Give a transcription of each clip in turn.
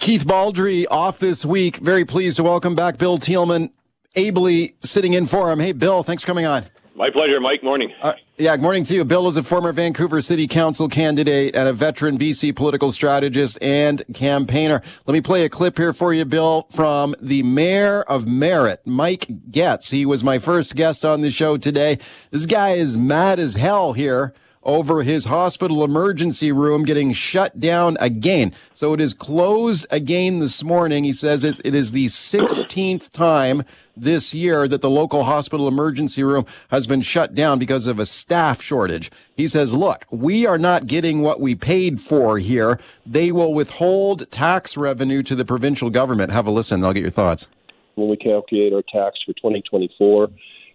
Keith Baldry off this week. Very pleased to welcome back Bill Tieleman, ably sitting in for him. Hey, Bill, thanks for coming on. My pleasure, Mike. Morning. Uh, yeah, good morning to you. Bill is a former Vancouver City Council candidate and a veteran BC political strategist and campaigner. Let me play a clip here for you, Bill, from the mayor of Merritt, Mike Goetz. He was my first guest on the show today. This guy is mad as hell here over his hospital emergency room getting shut down again. So it is closed again this morning. He says it, it is the 16th time this year that the local hospital emergency room has been shut down because of a staff shortage. He says, look, we are not getting what we paid for here. They will withhold tax revenue to the provincial government. Have a listen. I'll get your thoughts. When we calculate our tax for 2024,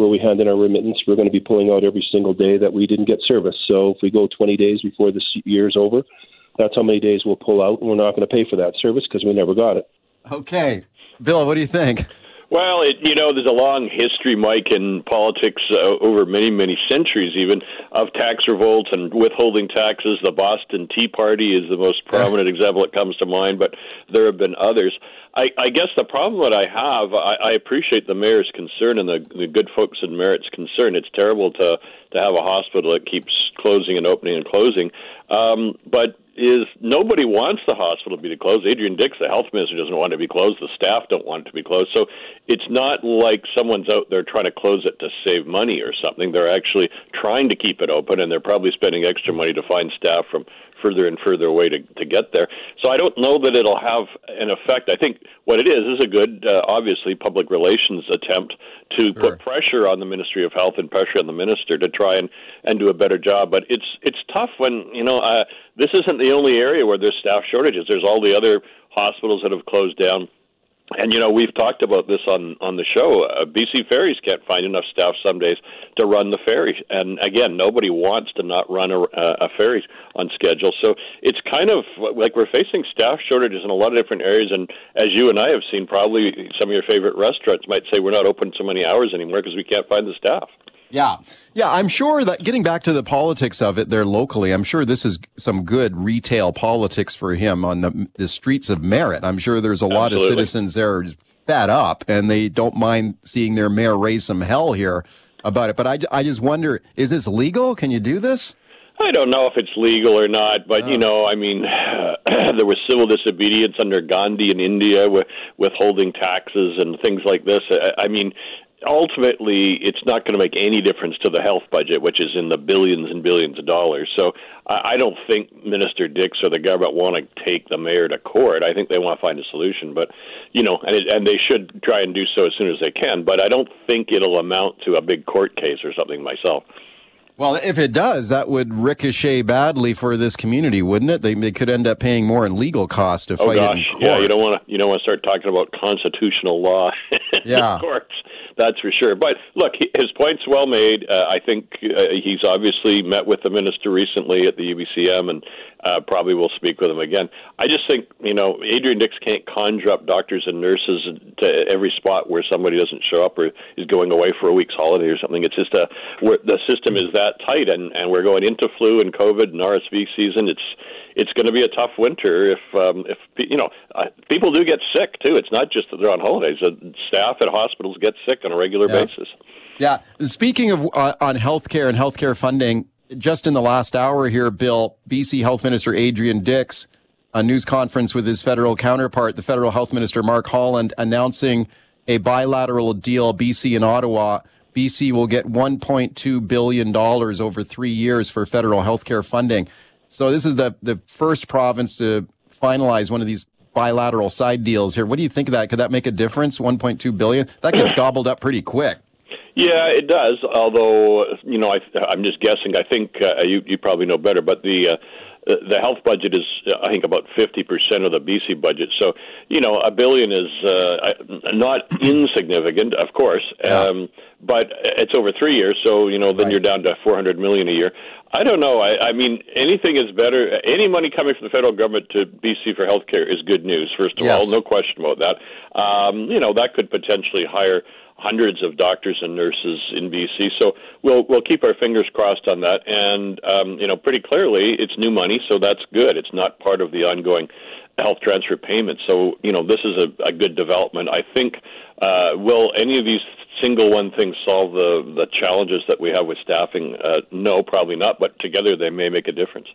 where we hand in our remittance, we're going to be pulling out every single day that we didn't get service. So if we go 20 days before this year's over, that's how many days we'll pull out, and we're not going to pay for that service because we never got it. Okay. Bill, what do you think? Well, it, you know, there's a long history, Mike, in politics uh, over many, many centuries, even of tax revolts and withholding taxes. The Boston Tea Party is the most prominent example that comes to mind, but there have been others. I, I guess the problem that I have, I, I appreciate the mayor's concern and the, the good folks in Merritt's concern. It's terrible to to have a hospital that keeps closing and opening and closing, um, but is nobody wants the hospital to be closed. Adrian Dix, the health minister, doesn't want it to be closed. The staff don't want it to be closed. So it's not like someone's out there trying to close it to save money or something. They're actually trying to keep it open, and they're probably spending extra money to find staff from further and further away to, to get there. So I don't know that it'll have an effect. I think what it is is a good, uh, obviously, public relations attempt to sure. put pressure on the Ministry of Health and pressure on the minister to try and, and do a better job. But it's it's tough when you know uh, this isn't the only area where there's staff shortages. There's all the other hospitals that have closed down and you know we've talked about this on on the show. Uh, BC Ferries can't find enough staff some days to run the ferry, and again, nobody wants to not run a, a ferry on schedule. So it's kind of like we're facing staff shortages in a lot of different areas. And as you and I have seen, probably some of your favorite restaurants might say we're not open so many hours anymore because we can't find the staff. Yeah. Yeah. I'm sure that getting back to the politics of it there locally, I'm sure this is some good retail politics for him on the, the streets of Merritt. I'm sure there's a Absolutely. lot of citizens there fed up and they don't mind seeing their mayor raise some hell here about it. But I, I just wonder, is this legal? Can you do this? I don't know if it's legal or not, but you oh. know, I mean, there was civil disobedience under Gandhi in India with withholding taxes and things like this. I, I mean, ultimately it's not going to make any difference to the health budget, which is in the billions and billions of dollars. So I, I don't think Minister Dix or the government want to take the mayor to court. I think they want to find a solution, but you know, and it, and they should try and do so as soon as they can. But I don't think it'll amount to a big court case or something myself. Well, if it does, that would ricochet badly for this community, wouldn't it? They, they could end up paying more in legal costs to oh, fight gosh. it in court. Yeah, you don't want to you don't want to start talking about constitutional law yeah. in courts that's for sure. But look, his point's well made. Uh, I think uh, he's obviously met with the minister recently at the UBCM and uh, probably will speak with him again. I just think, you know, Adrian Dix can't conjure up doctors and nurses to every spot where somebody doesn't show up or is going away for a week's holiday or something. It's just a the system is that tight, and and we're going into flu and COVID and RSV season. It's it's going to be a tough winter if um, if you know uh, people do get sick too. It's not just that they're on holidays. Uh, staff at hospitals get sick on a regular yeah. basis. Yeah. Speaking of uh, on healthcare and healthcare funding, just in the last hour here, Bill, BC Health Minister Adrian Dix, a news conference with his federal counterpart, the federal health minister Mark Holland, announcing a bilateral deal, BC and Ottawa. BC will get $1.2 billion over three years for federal healthcare funding. So this is the, the first province to finalize one of these bilateral side deals here. What do you think of that? Could that make a difference? 1.2 billion? That gets gobbled up pretty quick. Yeah, it does. Although you know, I, I'm just guessing. I think uh, you you probably know better, but the uh, the health budget is, I think, about 50% of the BC budget. So, you know, a billion is uh, not insignificant, of course, um, but it's over three years. So, you know, then right. you're down to 400 million a year. I don't know. I, I mean, anything is better. Any money coming from the federal government to BC for healthcare is good news. First of yes. all, no question about that. Um, you know, that could potentially hire hundreds of doctors and nurses in BC. So we'll we'll keep our fingers crossed on that. And um, you know, pretty clearly, it's new money, so that's good. It's not part of the ongoing health transfer payment. So you know, this is a, a good development. I think uh, will any of these single one things solve the the challenges that we have with staffing? Uh, no, probably not. But together, they may make a difference.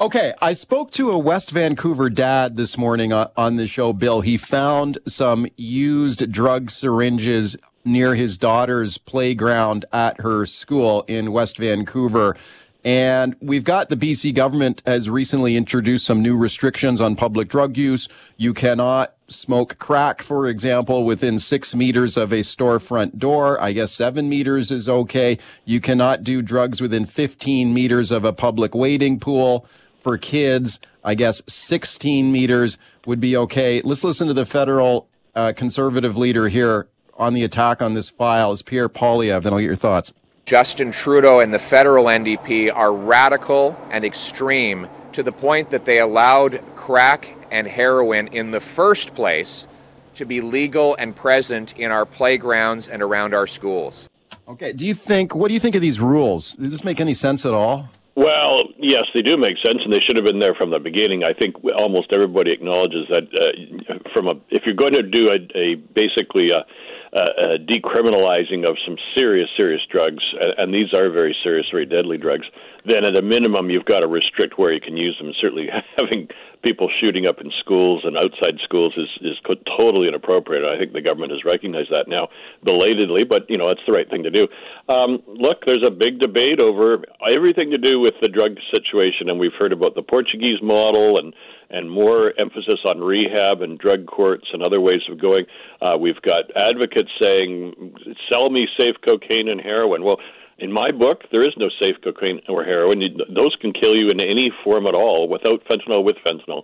Okay, I spoke to a West Vancouver dad this morning on the show, Bill. He found some used drug syringes near his daughter's playground at her school in West Vancouver. And we've got the BC government has recently introduced some new restrictions on public drug use. You cannot smoke crack, for example, within six meters of a storefront door. I guess seven meters is okay. You cannot do drugs within 15 meters of a public wading pool for kids. I guess 16 meters would be okay. Let's listen to the federal uh, conservative leader here on the attack on this file is Pierre Poilievre. Then I'll get your thoughts. Justin Trudeau and the federal NDP are radical and extreme to the point that they allowed crack and heroin in the first place to be legal and present in our playgrounds and around our schools. Okay, do you think, what do you think of these rules? Does this make any sense at all? Well, yes, they do make sense, and they should have been there from the beginning. I think almost everybody acknowledges that uh, from a if you're going to do a, a basically a, a decriminalizing of some serious, serious drugs, and these are very serious, very deadly drugs, then at a minimum you've got to restrict where you can use them. Certainly, having people shooting up in schools and outside schools is is totally inappropriate. I think the government has recognized that now, belatedly, but you know it's the right thing to do. Um, look, there's a big debate over everything to do with the drug situation, and we've heard about the Portuguese model and and more emphasis on rehab and drug courts and other ways of going. Uh, we've got advocates saying, "Sell me safe cocaine and heroin." Well in my book, there is no safe cocaine or heroin. Those can kill you in any form at all, without fentanyl, with fentanyl.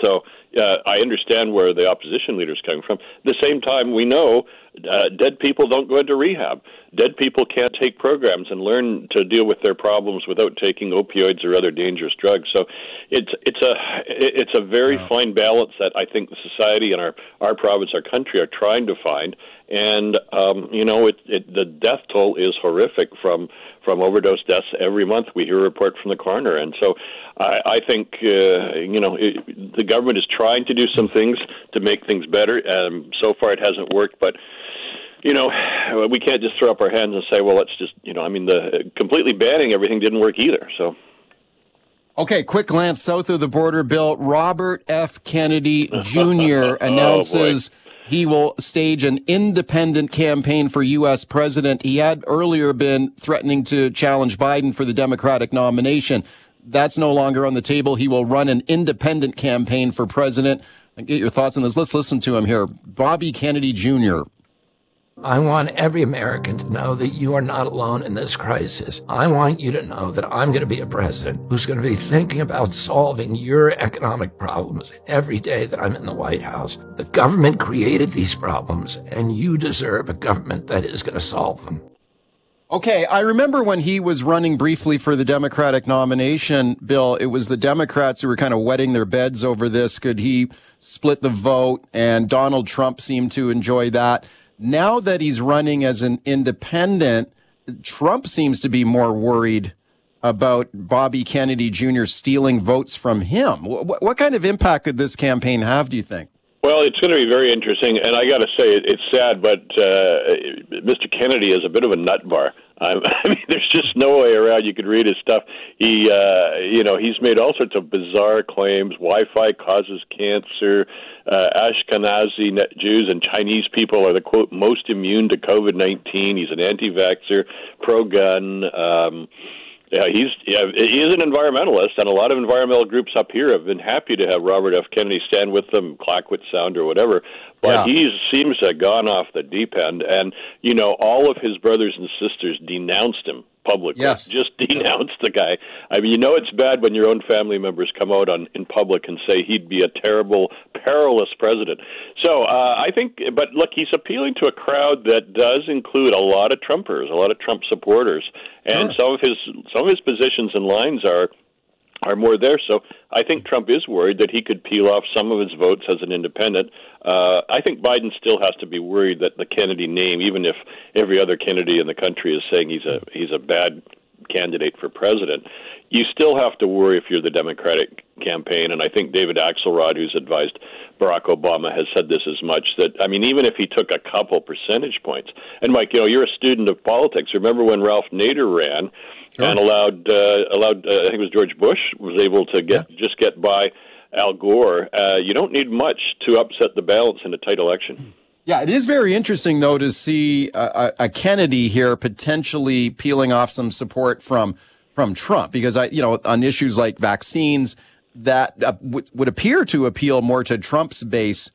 So uh, I understand where the opposition leader is coming from. At the same time, we know uh, dead people don't go into rehab. Dead people can't take programs and learn to deal with their problems without taking opioids or other dangerous drugs. So it's it's a it's a very fine balance that I think the society and our our province, our country, are trying to find. And um, you know, it, it, the death toll is horrific from from overdose deaths every month. We hear a report from the coroner, and so I, I think uh, you know it, the government is trying to do some things to make things better. Um, so far, it hasn't worked, but you know, we can't just throw up our hands and say, well, let's just, you know, I mean, the completely banning everything didn't work either. So. Okay, quick glance south of the border, Bill. Robert F. Kennedy Jr. Oh, announces oh, he will stage an independent campaign for U.S. president. He had earlier been threatening to challenge Biden for the Democratic nomination. That's no longer on the table. He will run an independent campaign for president. Get your thoughts on this. Let's listen to him here. Bobby Kennedy Jr. I want every American to know that you are not alone in this crisis. I want you to know that I'm going to be a president who's going to be thinking about solving your economic problems every day that I'm in the White House. The government created these problems, and you deserve a government that is going to solve them. Okay, I remember when he was running briefly for the Democratic nomination, Bill, it was the Democrats who were kind of wetting their beds over this. Could he split the vote? And Donald Trump seemed to enjoy that. Now that he's running as an independent, Trump seems to be more worried about Bobby Kennedy Jr. stealing votes from him. What, what kind of impact could this campaign have, do you think? Well, it's going to be very interesting, and I got to say, it's sad, but uh, Mr. Kennedy is a bit of a nut I mean, there's just no way around. You could read his stuff. He, uh, you know, he's made all sorts of bizarre claims. Wi-Fi causes cancer. Uh, Ashkenazi Jews and Chinese people are the quote most immune to COVID-19. He's an anti-vaxxer, pro-gun. Um, yeah, he's yeah, he is an environmentalist, and a lot of environmental groups up here have been happy to have Robert F. Kennedy stand with them, Clayoquot Sound or whatever. But yeah. he seems to have gone off the deep end, and you know, all of his brothers and sisters denounced him publicly. Yes. Just denounce the guy. I mean, you know it's bad when your own family members come out on in public and say he'd be a terrible, perilous president. So uh, I think, but look, he's appealing to a crowd that does include a lot of Trumpers, a lot of Trump supporters, and Sure. some of his some of his positions and lines are are more there. So I think Trump is worried that he could peel off some of his votes as an independent. Uh, I think Biden still has to be worried that the Kennedy name, even if every other Kennedy in the country is saying he's a he's a bad candidate for president, you still have to worry if you're the Democratic campaign. And I think David Axelrod, who's advised Barack Obama, has said this as much that I mean, even if he took a couple percentage points, and Mike, you know, you're a student of politics. Remember when Ralph Nader ran? and allowed uh, allowed uh, I think it was George Bush was able to get just get by Al Gore. Uh, you don't need much to upset the balance in a tight election. Yeah, it is very interesting though to see a, a, Kennedy here potentially peeling off some support from from Trump because I, you know, on issues like vaccines that uh, w- would appear to appeal more to Trump's base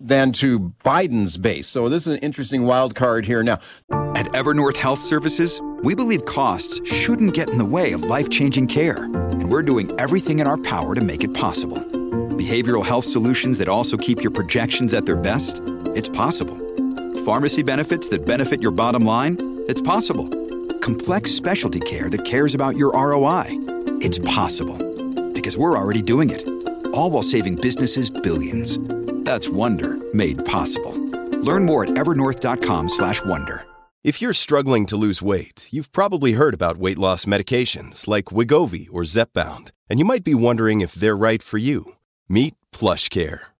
than to Biden's base. So this is an interesting wild card here. Now, At Evernorth Health Services, we believe costs shouldn't get in the way of life changing care, and we're doing everything in our power to make it possible. Behavioral health solutions that also keep your projections at their best? It's possible. Pharmacy benefits that benefit your bottom line? It's possible. Complex specialty care that cares about your ROI? It's possible. Because we're already doing it. All while saving businesses billions. That's Wonder made possible. Learn more at evernorth.com/wonder. If you're struggling to lose weight, you've probably heard about weight loss medications like Wegovy or Zepbound, and you might be wondering if they're right for you. Meet PlushCare,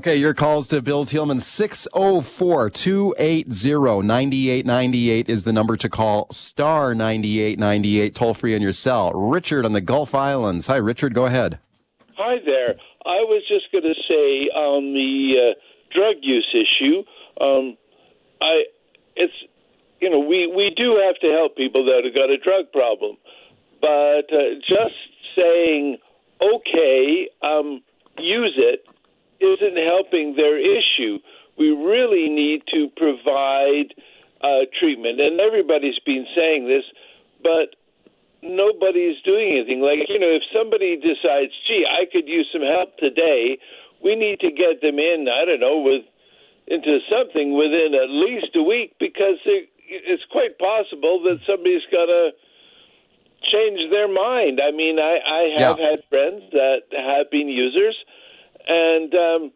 Okay, your calls to Bill Tieleman 604 280 9898 is the number to call. Star 9898, toll free on your cell. Richard on the Gulf Islands. Hi, Richard, go ahead. Hi there. I was just going to say on the uh, drug use issue, um, I it's you know we we do have to help people that have got a drug problem, but uh, just saying okay, um, use it isn't helping their issue. We really need to provide uh, treatment, and everybody's been saying this, but nobody's doing anything. Like, you know, if somebody decides, gee, I could use some help today, we need to get them in, I don't know, with into something within at least a week because it, it's quite possible that somebody's got to change their mind. I mean, I, I have Yeah. had friends that have been users, and um,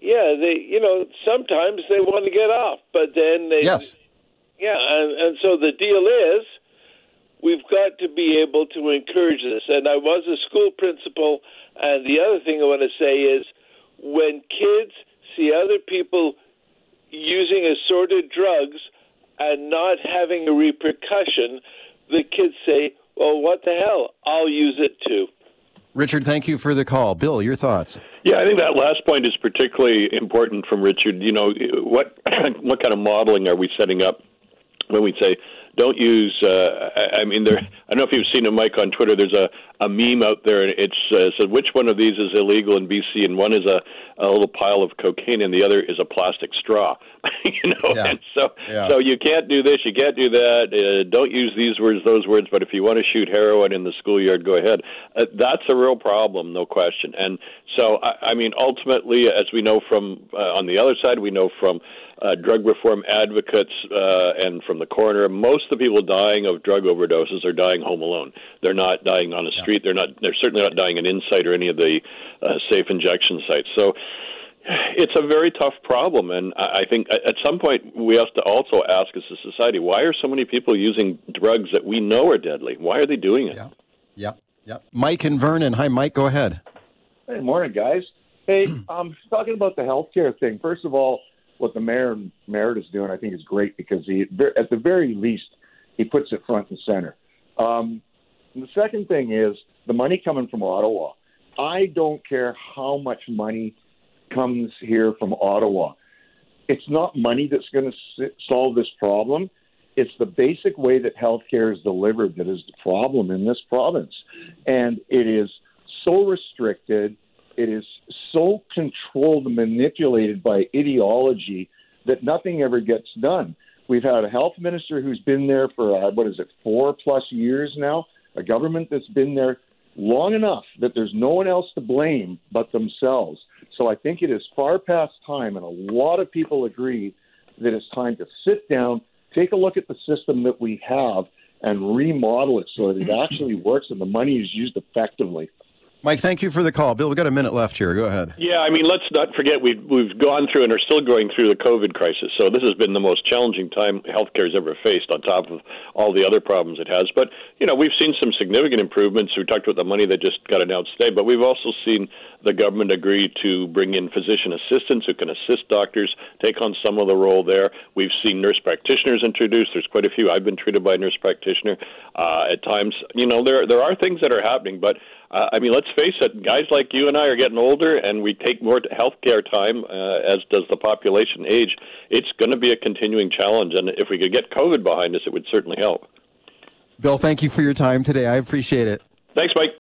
yeah, they, you know, sometimes they want to get off, but then they, Yes. yeah, and, and so the deal is we've got to be able to encourage this. And I was a school principal, and the other thing I want to say is when kids see other people using assorted drugs and not having a repercussion, the kids say, well, what the hell? I'll use it too. Richard, thank you for the call. Bill, your thoughts? Yeah, I think that last point is particularly important from Richard. You know, what what kind of modeling are we setting up when we say don't use? Uh, I I mean, there. I don't know if you've seen it, Mike, on Twitter. There's a a meme out there, and it's uh, says which one of these is illegal in BC, and one is a a little pile of cocaine, and the other is a plastic straw. you know, Yeah. and so Yeah. so you can't do this, you can't do that. Uh, don't use these words, those words. But if you want to shoot heroin in the schoolyard, go ahead. Uh, that's a real problem, no question. And so, I, I mean, ultimately, as we know from uh, on the other side, we know from uh, drug reform advocates uh, and from the coroner, most of the people dying of drug overdoses are dying home alone. They're not dying on a street. They're not. They're certainly not dying in Insite or any of the uh, safe injection sites. So it's a very tough problem, and I I think at some point we have to also ask as a society, why are so many people using drugs that we know are deadly? Why are they doing it? Yeah. Yep. Yep. Mike and Vernon. Hi, Mike. Go ahead. Hey, morning, guys. Hey, um, talking about the healthcare thing. First of all, what the mayor Merritt is doing, I think, is great because he, at the very least, he puts it front and center. Um, and the second thing is the money coming from Ottawa. I don't care how much money comes here from Ottawa. it's not money that's going to solve this problem. It's the basic way that healthcare is delivered that is the problem in this province. And it is so restricted, it is so controlled and manipulated by ideology that nothing ever gets done. We've had a health minister who's been there for, uh, what is it, four plus years now, a government that's been there long enough that there's no one else to blame but themselves. So I think it is far past time, and a lot of people agree that it's time to sit down, take a look at the system that we have, and remodel it so that it actually works and the money is used effectively. Mike, thank you for the call. Bill, we've got a minute left here. Go ahead. Yeah, I mean, let's not forget we've we've gone through and are still going through the COVID crisis. So this has been the most challenging time healthcare has ever faced, on top of all the other problems it has. But you know, we've seen some significant improvements. We talked about the money that just got announced today, but we've also seen the government agree to bring in physician assistants who can assist doctors, take on some of the role there. We've seen nurse practitioners introduced. There's quite a few. I've been treated by a nurse practitioner uh, at times. You know, there there are things that are happening, but uh, I mean, let's face it, guys like you and I are getting older, and we take more health care time, uh, as does the population age. It's going to be a continuing challenge, and if we could get COVID behind us, it would certainly help. Bill, thank you for your time today. I appreciate it. Thanks, Mike.